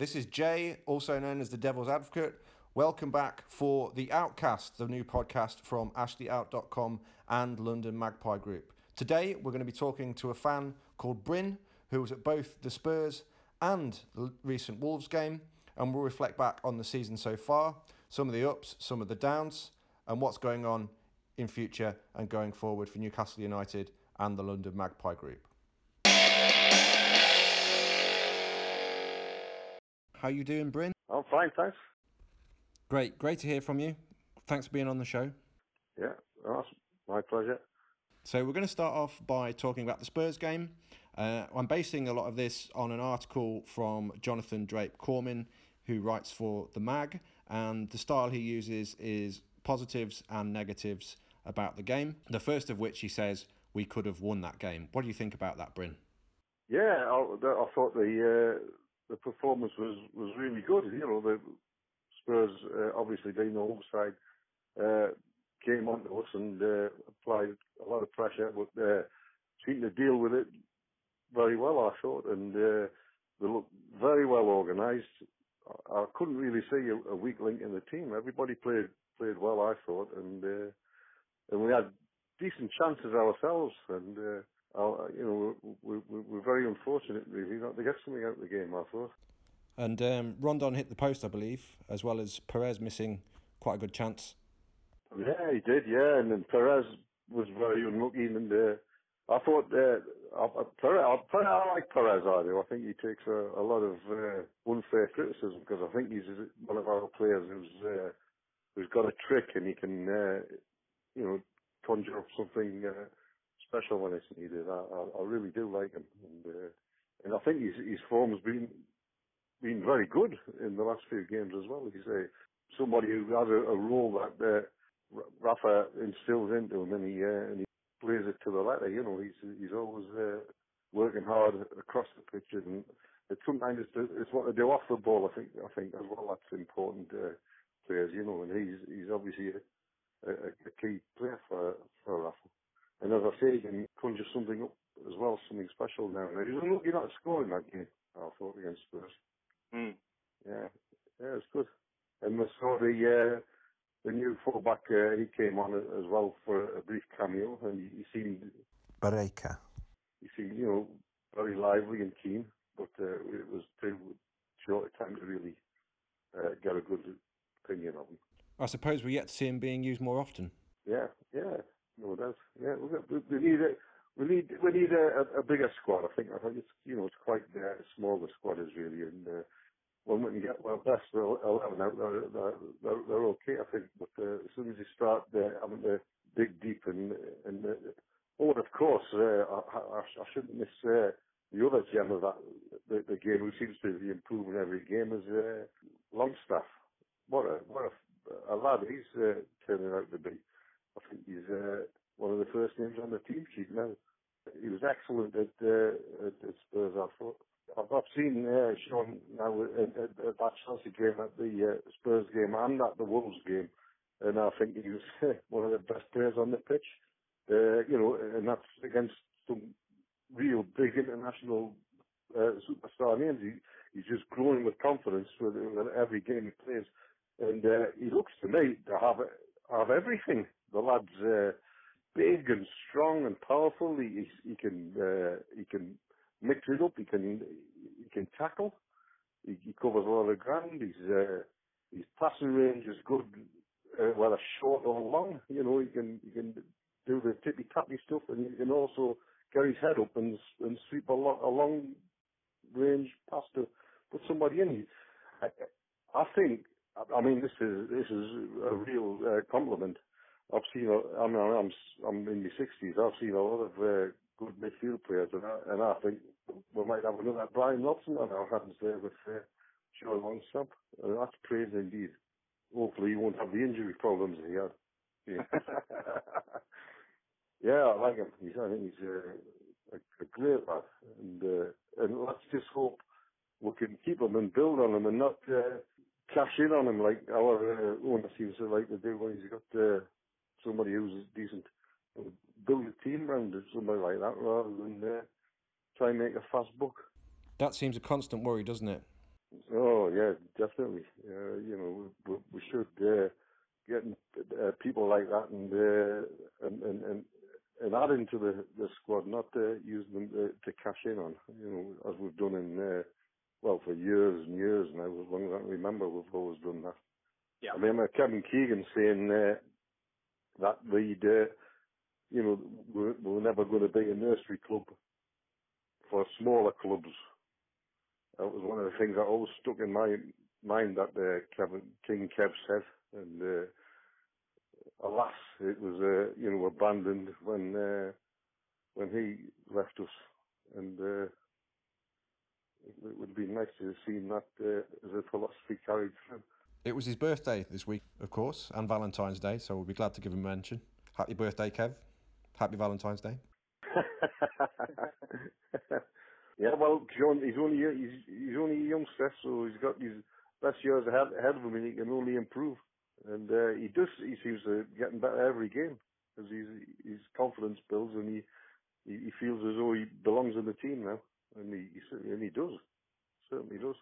This is Jay, also known as the Devil's Advocate. Welcome back for The Outcast, the new podcast from ashleyout.com and London Magpie Group. Today, we're going to be talking to a fan called Bryn, who was at both the Spurs and the recent Wolves game, and we'll reflect back on the season so far, some of the ups, some of the downs, and what's going on in future and going forward for Newcastle United and the London Magpie Group. How you doing, Bryn? I'm fine, thanks. Great, great to hear from you. Thanks for being on the show. Yeah, that's my pleasure. So we're going to start off by talking about the Spurs game. Uh, I'm basing a lot of this on an article from Jonathan Drape Corman, who writes for the Mag, and the style he uses is positives and negatives about the game. The first of which he says we could have won that game. What do you think about that, Bryn? Yeah, I, I thought the uh, the performance was was really good. You know, the Spurs uh, obviously being the home side uh, came onto us and uh, applied a lot of pressure, but uh, seemed to deal with it very well. I thought, and uh, they looked very well organised. I, couldn't really see a, a, weak link in the team. Everybody played played well, I thought, and uh, and we had decent chances ourselves, and. Uh, uh, you know, we, we, we're very unfortunate, really, not to get something out of the game, I thought. And um, Rondon hit the post, I believe, as well as Perez missing quite a good chance. Yeah, he did, yeah, and then Perez was very unlucky, and uh, I thought uh, I, Perez, I, I like Perez, I do. I think he takes a, a lot of uh, unfair criticism because I think he's one of our players who's uh, who's got a trick and he can, uh, you know, conjure up something uh, special when it's needed. I, I, I really do like him, and uh, and I think his his form's been been very good in the last few games as well. He's a somebody who has a, a role that uh, Rafa instills into him, and he uh, and he plays it to the letter. You know, he's he's always uh, working hard across the pitch, and it's sometimes it's, it's what they do off the ball. I think I think as well that's important. Uh, players, you know, and he's he's obviously a, a, a key player for for Rafa. And as I say, he can conjure something up as well, something special now. And he was unlucky not to score in that game, I thought, against Spurs. Mm. Yeah, yeah, it's good. And we saw the, uh, the new fullback, uh, he came on as well for a brief cameo, and he, he seemed... Barreca. He seemed, you know, very lively and keen, but uh, it was too short a time to really uh, get a good opinion of him. I suppose we're yet to see him being used more often. Yeah, yeah. No doubt. Yeah, we, we need a we need we need a, a, bigger squad. I think I think it's you know it's quite uh, small the squad is really, and uh, when we can get well best eleven out, they're, they're, they're okay. I think, but uh, as soon as you start uh, having to dig deep and and uh, oh, and of course uh, I, I, I shouldn't miss uh, the other gem of that the, the game who seems to be improving every game is uh, Longstaff. What a what a, a lad he's uh, turning out to be. I think he's uh, one of the first names on the team sheet now. He was excellent at, uh, at, at Spurs, I thought. I've, seen uh, Sean now at, at, at that Chelsea game, at the uh, Spurs game, and at the Wolves game, and I think he was one of the best players on the pitch. Uh, you know, and that's against some real big international uh, superstar names. He, he's just growing with confidence with, with every game he plays, and uh, he looks to me to have have everything the lad's uh, big and strong and powerful. He he, he can uh, he can mix it up. He can he can tackle. He, he covers a lot of ground. He's uh, his passing range is good, uh, whether short or long. You know, he can he can do the tippy tappy stuff, and he can also get his head up and and sweep a, a long range pass to put somebody in. I, I think. I mean, this is this is a real uh, compliment I've seen, I mean, I'm, I'm in my 60s, I've seen a lot of uh, good midfield players, and I, and I think we might have another Brian Robson on our hands there with uh, Sean Longstaff. And that's praise indeed. Hopefully he won't have the injury problems he had. Yeah, yeah I like him. He's, I think he's uh, a, a great lad. And, uh, and let's just hope we can keep him and build on him and not uh, cash in on him like our uh, owner seems to like to do when he's got uh, somebody who's decent. Build a team around somebody like that rather than uh, try and make a fast book. That seems a constant worry, doesn't it? Oh yeah, definitely. Uh, you know, we, we should uh, get uh, people like that and, uh, and and and and adding to the the squad, not uh, using them to, to cash in on. You know, as we've done in uh, well for years and years now. As long as I can remember, we've always done that. Yeah. I remember Kevin Keegan saying uh, that we'd, uh, you know, we're, we're never going to be a nursery club for smaller clubs. That was one of the things that always stuck in my mind that uh, Kevin King Kev said, and uh, alas, it was uh, you know abandoned when uh, when he left us, and uh, it, it would be nice to have seen that uh, as a philosophy carried through. It was his birthday this week, of course, and Valentine's Day, so we'll be glad to give him a mention. Happy birthday, Kev. Happy Valentine's Day. yeah, well, John, he's only he's he's only a youngster, so he's got his best years ahead, ahead of him, and he can only improve. And uh, he does. He seems to be getting better every game as his his confidence builds, and he he, he feels as though he belongs in the team now, and he, he certainly and he does, certainly does.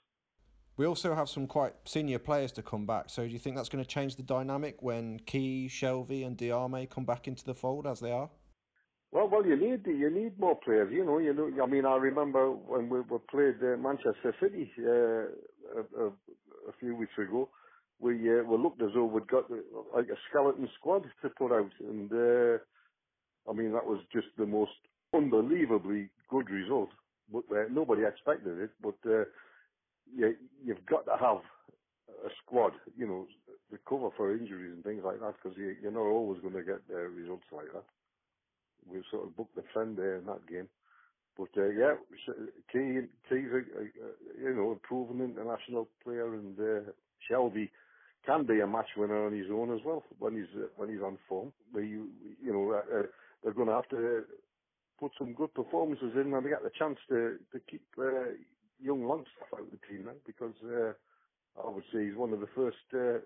We also have some quite senior players to come back, so do you think that's going to change the dynamic when Ki, Shelvey, and Diame come back into the fold as they are? Well, well, you need you need more players. You know, you know. I mean, I remember when we, played uh, Manchester City uh, a, a, few weeks ago. We uh, we looked as though we'd got uh, like a skeleton squad to put out, and uh, I mean that was just the most unbelievably good result. But uh, nobody expected it. But you, you've got to have a squad, you know, to cover for injuries and things like that, because you, you're not always going to get uh, results like that We've sort of booked the trend there in that game. But uh, yeah, Ki, Ki's a, a, a, you know a proven international player, and uh, Shelvey can be a match winner on his own as well when he's uh, when he's on form. Where you you know uh, they're going to have to put some good performances in, when they get the chance to to keep uh, young Longstaff out the team now because uh, say he's one of the first uh,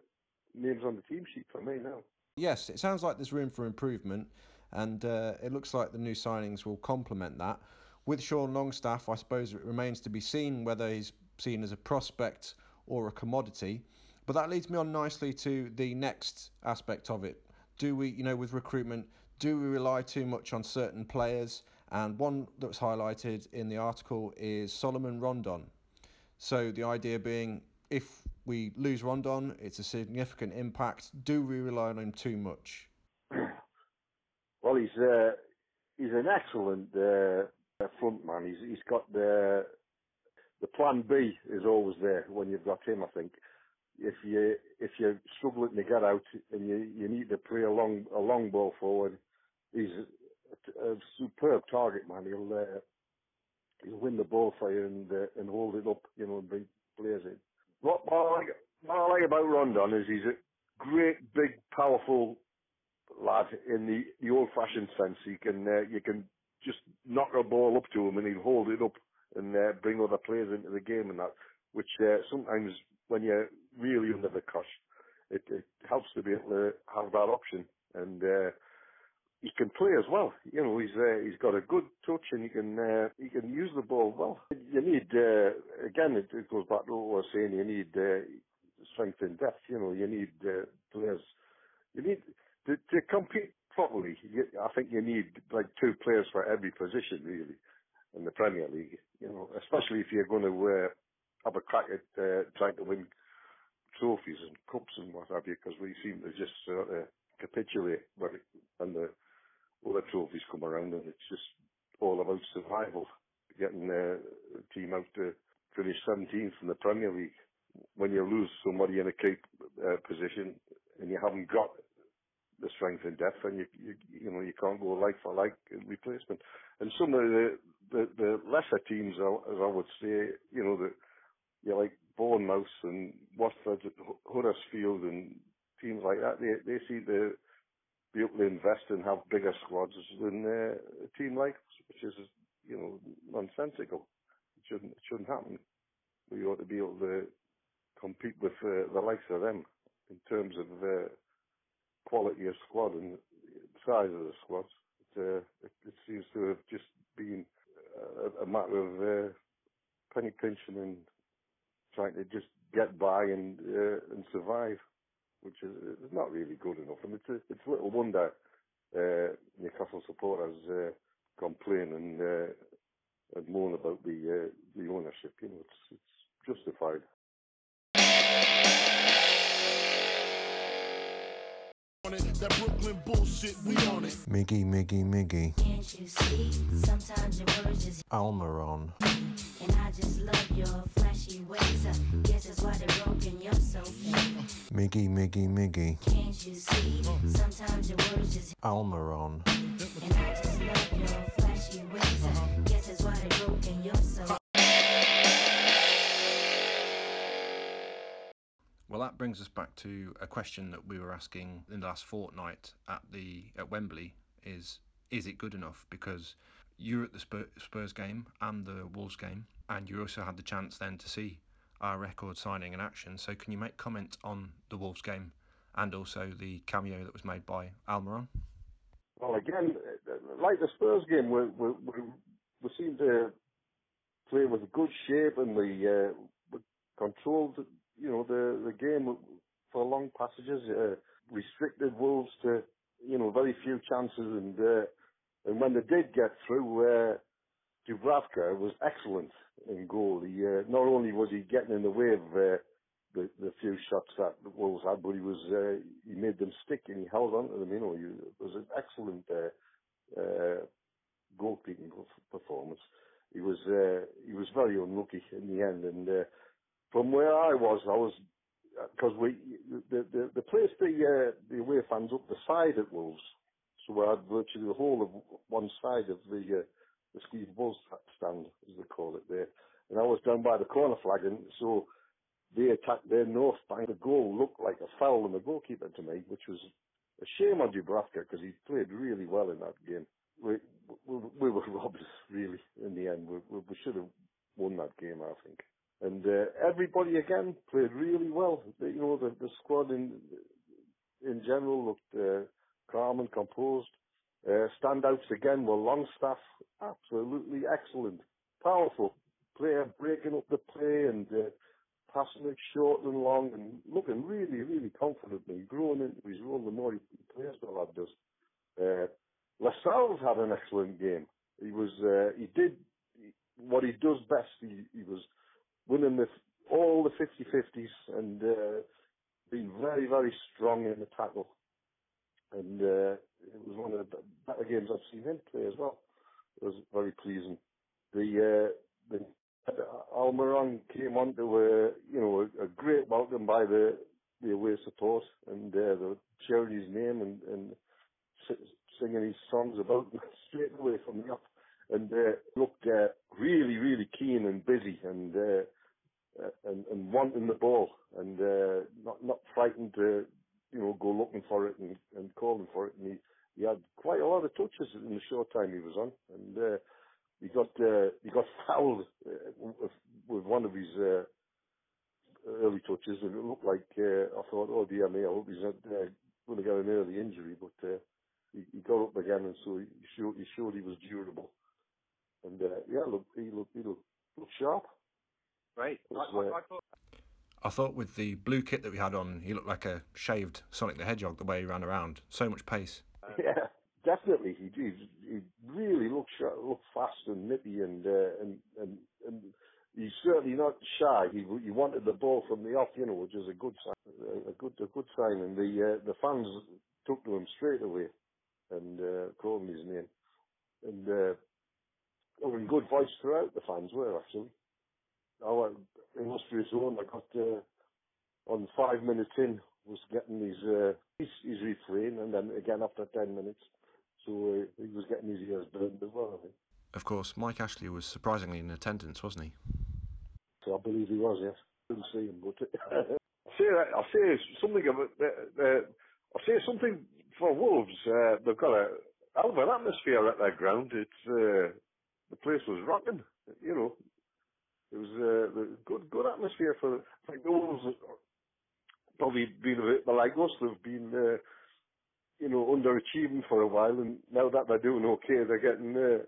names on the team sheet for me now. Yes, it sounds like there's room for improvement, and uh, it looks like the new signings will complement that. With Sean Longstaff, I suppose it remains to be seen whether he's seen as a prospect or a commodity. But that leads me on nicely to the next aspect of it. Do we, you know, with recruitment, do we rely too much on certain players? And one that was highlighted in the article is Salomon Rondon. So the idea being, if we lose Rondon, it's a significant impact. Do we rely on him too much? Well, he's uh, he's an excellent uh, front man. He's he's got the the plan B is always there when you've got him. I think if you if you're struggling to get out and you you need to play a long a long ball forward, he's a, superb target man. He'll uh, he'll win the ball for you and uh, and hold it up, you know, and bring players in. What, what, I like, what I like about Rondon is he's a great, big, powerful lad in the, the old-fashioned sense. He can uh, you can just knock a ball up to him and he'll hold it up and uh, bring other players into the game and that. Which uh, sometimes when you're really under the cosh, it, it helps to be able to have that option. As well. You know, he's uh, he's got a good touch and he can uh, he can use the ball well. You need uh, again, it, it goes back to what I was saying. You need uh, strength and depth. You know, you need uh, players. You need to, to compete properly. You, I think you need like two players for every position really in the Premier League. You know, especially if you're going to uh, have a crack at uh, trying to win trophies and cups and what have you, because we seem to just sort of capitulate when, when the other trophies come around, and it's just all about survival, getting a team out to finish 17th in the Premier League. When you lose somebody in a key uh, position and you haven't got the strength and depth, and you, you you know you can't go like for like replacement. And some of the the, the lesser teams, as I would say, you know, that you like Bournemouth and Watford, Huddersfield, and teams like that, they they see the be able to invest and have bigger squads than uh, a team like us, which is, you know, nonsensical. It shouldn't, it shouldn't happen. We ought to be able to compete with uh, the likes of them in terms of uh, quality of squad and size of the squads. It, uh, it, it seems to have just been a, a matter of uh, penny pinching and trying to just get by and uh, and survive, which is, is not really good enough. And it's a, it's little wonder uh, Newcastle supporters uh, complain and uh, and moan about the uh, the ownership. You know, it's it's justified. That Brooklyn bullshit, we on it. Miggy, Miggy, Miggy. Can't you see? Sometimes your words just Almiron. Miggy, Miggy, Miggy. Can't you see? Sometimes your words just Almiron. And I just love your flashy ways. I guess that's why they're broken. You're so Well, that brings us back to a question that we were asking in the last fortnight at the at Wembley: is is it good enough? Because you were at the Spurs, game and the Wolves game, and you also had the chance then to see our record signing in action. So, can you make comment on the Wolves game and also the cameo that was made by Almiron? Well, again, like the Spurs game, we we we, we seem to play with good shape and we uh, we controlled you know, the, the game for long passages, uh, restricted Wolves to, you know, very few chances and, uh, and when they did get through, uh, Dubravka was excellent in goal. He, uh, not only was he getting in the way of, uh, the, the few shots that the Wolves had, but he was, uh, he made them stick and he held on to them, you know, he, it was an excellent, uh, uh, goalkeeping performance. He was, uh, he was very unlucky in the end and, uh, from where I was, I was because we the the, the place the uh, the away fans up the side at Wolves, so we had virtually the whole of one side of the uh, the Steve Bulls stand, as they call it there, and I was down by the corner flag, and so they attacked their north bank. The goal looked like a foul on the goalkeeper to me, which was a shame on Dubravka because he played really well in that game. We, we, we were robbed, really, in the end. We, we, we should have won that game, I think. And uh, everybody again played really well. You know, the, the squad in in general looked uh, calm and composed. Uh, standouts again were Longstaff, absolutely excellent, powerful player, breaking up the play and uh, passing it short and long, and looking really, really confident and growing into his role. The more he plays, the lad does. Uh, had an excellent game. He was, uh, he did what he does best. He, he was winning the, all the 50-50s and uh, being very, very strong in the tackle. And uh, it was one of the better games I've seen him play as well. It was very pleasing. The uh, the Almiron came on to a you know a, a great welcome by the the away support and uh, the cheering his name and, and singing his songs about straight away from the up, and uh, looked uh, really, really keen and busy and, uh, uh, and and wanting the ball and uh, not not frightened to you know go looking for it and, and calling for it. And he, he had quite a lot of touches in the short time he was on, and uh, he got uh, he got fouled uh, with, with one of his uh, early touches, and it looked like uh, I thought, oh dear me, I hope he's not uh, going to get an early injury, but. Uh, he, he got up again, and so he showed, he showed he was durable. And uh, yeah, look, he looked he looked, looked sharp. Right. Was, I, I, uh, I thought I thought with the blue kit that we had on, he looked like a shaved Sonic the Hedgehog the way he ran around. So much pace. Yeah, definitely. He he, really looked sharp, looked fast and nippy, and uh, and and and he's certainly not shy. He he wanted the ball from the off, you know, which is a good sign, a good a good sign. And the uh, the fans took to him straight away and uh, called him his name. And uh, were in good voice throughout. The fans were actually. I went in Austria's own. I got uh, on five minutes in was getting his uh, his, his refrain, and then again after ten minutes, so uh, he was getting his ears burned as well. I think. Of course, Mike Ashley was surprisingly in attendance, wasn't he? So I believe he was. Yes, didn't see him, but I'll say I'll say something about uh, uh, I'll say something for Wolves. Uh, they've got a hell of an atmosphere at their ground. It's uh, the place was rocking. You know, it was uh, a good good atmosphere for. I think the Wolves probably been a bit like us. They've been, uh, you know, underachieving for a while, and now that they're doing okay, they're getting uh,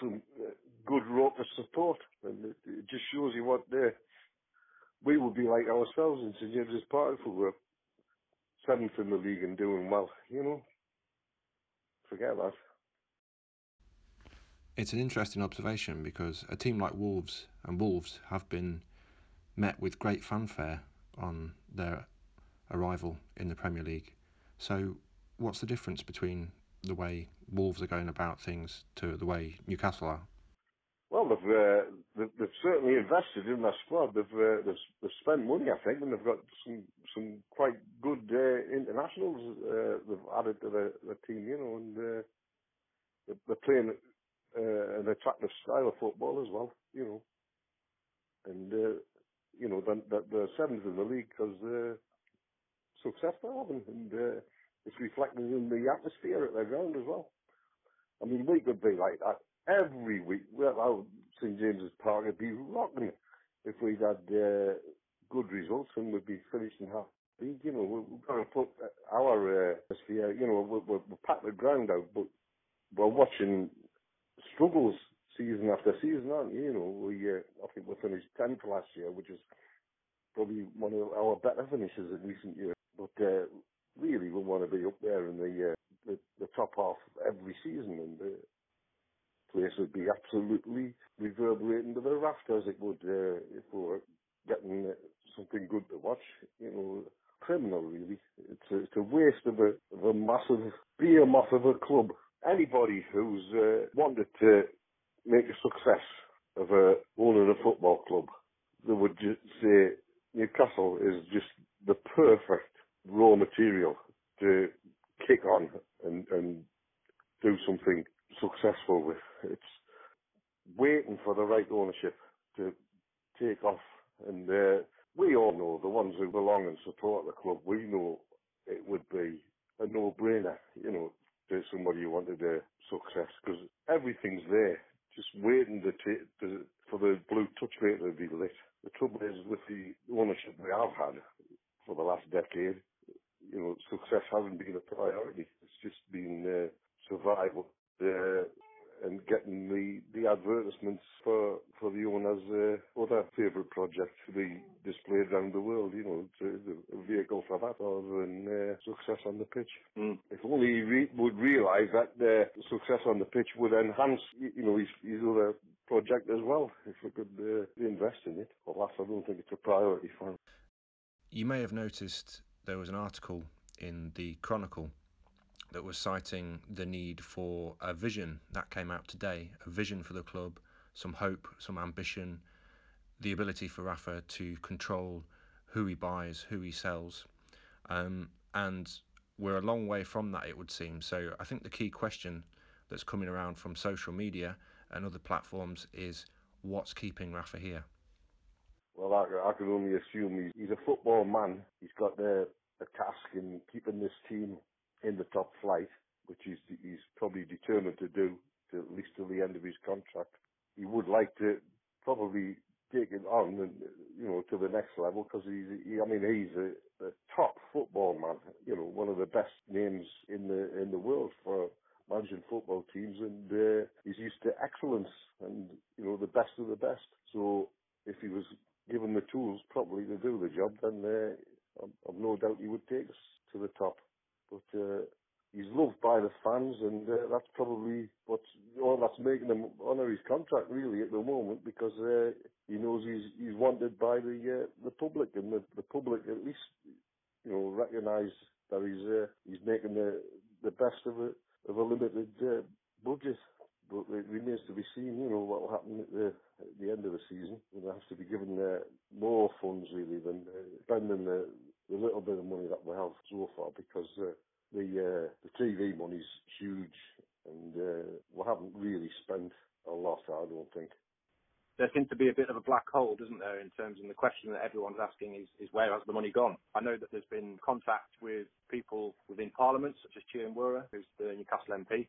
some uh, good raucous support, and it, it just shows you what uh, we would be like ourselves in St James's Park if we were seventh in the league and doing well. You know, forget that. It's an interesting observation because a team like Wolves and Wolves have been met with great fanfare on their arrival in the Premier League. So, what's the difference between the way Wolves are going about things to the way Newcastle are? Well, they've, uh, they've, they've certainly invested in their squad. They've, uh, they've they've spent money, I think, and they've got some some quite good uh, internationals uh, they've added to the, the team, you know, and uh, they're, they're playing uh, an attractive style of football as well, you know, and uh, you know they're, they're seventh in the league because they're having, and uh, it's reflected in the atmosphere at their ground as well. I mean, we could be like that every week. Well, St James's Park would be rocking if we'd had uh, good results and we'd be finishing half. You know, we've got to put our uh, atmosphere. You know, we're, we're, we're packed the ground out, but we're watching struggles season after season, aren't you? You know, we uh, I think we finished tenth last year, which is probably one of our better finishes in recent years. But uh, really, we want to be up there in the uh, the, the top half every season, and the place would be absolutely reverberating to the rafters. It would uh, if we were getting uh, something good to watch. You know, criminal really. It's a, it's a waste of a of a massive behemoth of a club. Anybody who's uh, wanted to make a success of a owning a football club, they would just say Newcastle is just the perfect raw material to kick on and, and do something successful with. It's waiting for the right ownership to take off. And uh, we all know, the ones who belong and support the club, we know it would be a no-brainer, you know, to somebody who wanted a success because everything's there, just waiting to, ta- to for the blue touch meter to be lit. The trouble is with the ownership we have had for the last decade, you know, success hasn't been a priority. It's just been uh, survival uh, and getting the, the advertisements for for the owner's uh, other favourite project to be displayed around the world. You know, to, a vehicle for that rather than uh, success on the pitch. Mm. If only he re- would realise that uh, success on the pitch would enhance, y- you know, his, his other project as well. If we could uh, invest in it, alas, I don't think it's a priority for him. You may have noticed there was an article in the Chronicle that was citing the need for a vision that came out today a vision for the club, some hope, some ambition, the ability for Rafa to control who he buys, who he sells. Um, and we're a long way from that, it would seem. So I think the key question that's coming around from social media and other platforms is what's keeping Rafa here? Well, I, I can only assume he's, he's a football man. He's got the, a task in keeping this team in the top flight, which he's, he's probably determined to do to at least till the end of his contract. He would like to probably take it on, and, you know, to the next level because he's, he, I mean, he's a, a top football man. You know, one of the best names in the in the world for managing football teams, and uh, he's used to excellence and you know the best of the best. So if he was given the tools properly to do the job, then uh, I've, no doubt he would take us to the top. But uh, he's loved by the fans, and uh, that's probably what's all that's making him honour his contract really at the moment because uh, he knows he's he's wanted by the uh, the public, and the, the public at least you know recognise that he's uh, he's making the the best of a of a limited uh, budget. But it remains to be seen, you know, what will happen at the, at the end of the season. We'll have to be given uh, more funds really than uh, spending the, the little bit of money that we have so far because uh, the uh, the TV money's huge and uh, we haven't really spent a lot, I don't think. There seems to be a bit of a black hole, doesn't there, in terms of the question that everyone's asking is, is where has the money gone? I know that there's been contact with people within Parliament, such as Chi Onwurah, who's the Newcastle MP,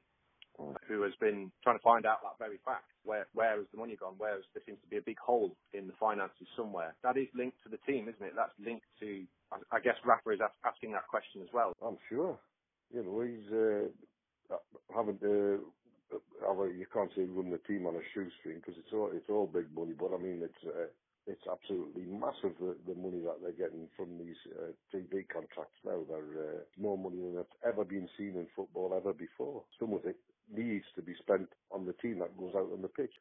who has been trying to find out that very fact. Where where has the money gone? Where is, there seems to be a big hole in the finances somewhere. That is linked to the team, isn't it? That's linked to. I, I guess Rafa is asking that question as well. I'm sure. You know, he's uh, having to uh, well, you can't say run the team on a shoestring because it's all it's all big money. But I mean, it's uh, it's absolutely massive the, the money that they're getting from these uh, TV contracts now. They're uh, more money than it's ever been seen in football ever before. Some of it needs to be spent on the team that goes out on the pitch.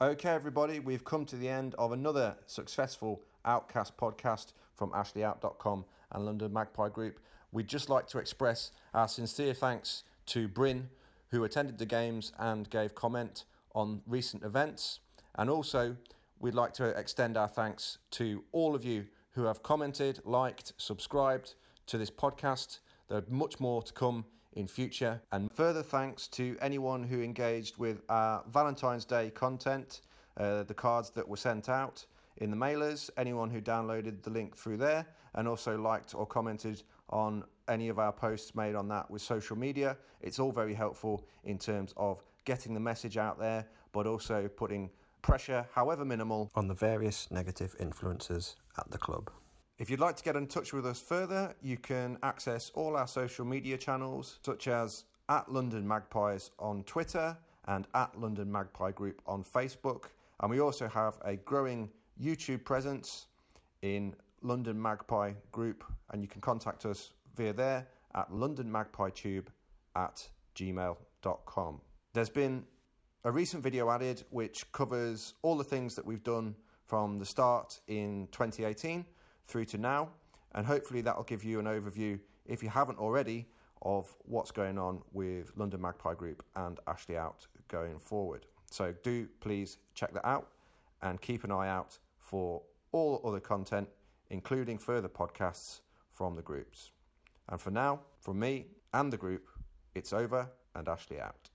Okay, everybody, we've come to the end of another successful Outcast podcast from AshleyOut.com and London Magpie Group. We'd just like to express our sincere thanks to Bryn, who attended the games and gave comment on recent events. And also, we'd like to extend our thanks to all of you who have commented, liked, subscribed to this podcast. There's much more to come in future. And further thanks to anyone who engaged with our Valentine's Day content, uh, the cards that were sent out in the mailers, anyone who downloaded the link through there, and also liked or commented on any of our posts made on that with social media. It's all very helpful in terms of getting the message out there, but also putting pressure, however minimal, on the various negative influences at the club. If you'd like to get in touch with us further, you can access all our social media channels, such as at London Magpies on Twitter and at London Magpie Group on Facebook. And we also have a growing YouTube presence in London Magpie Group, and you can contact us via there at londonmagpietube at gmail.com. There's been a recent video added which covers all the things that we've done from the start in 2018 through to now, and hopefully that'll give you an overview, if you haven't already, of what's going on with London Magpie Group and Ashley Out going forward. So do please check that out and keep an eye out for all other content, including further podcasts from the groups. And for now, from me and the group, it's over and Ashley out.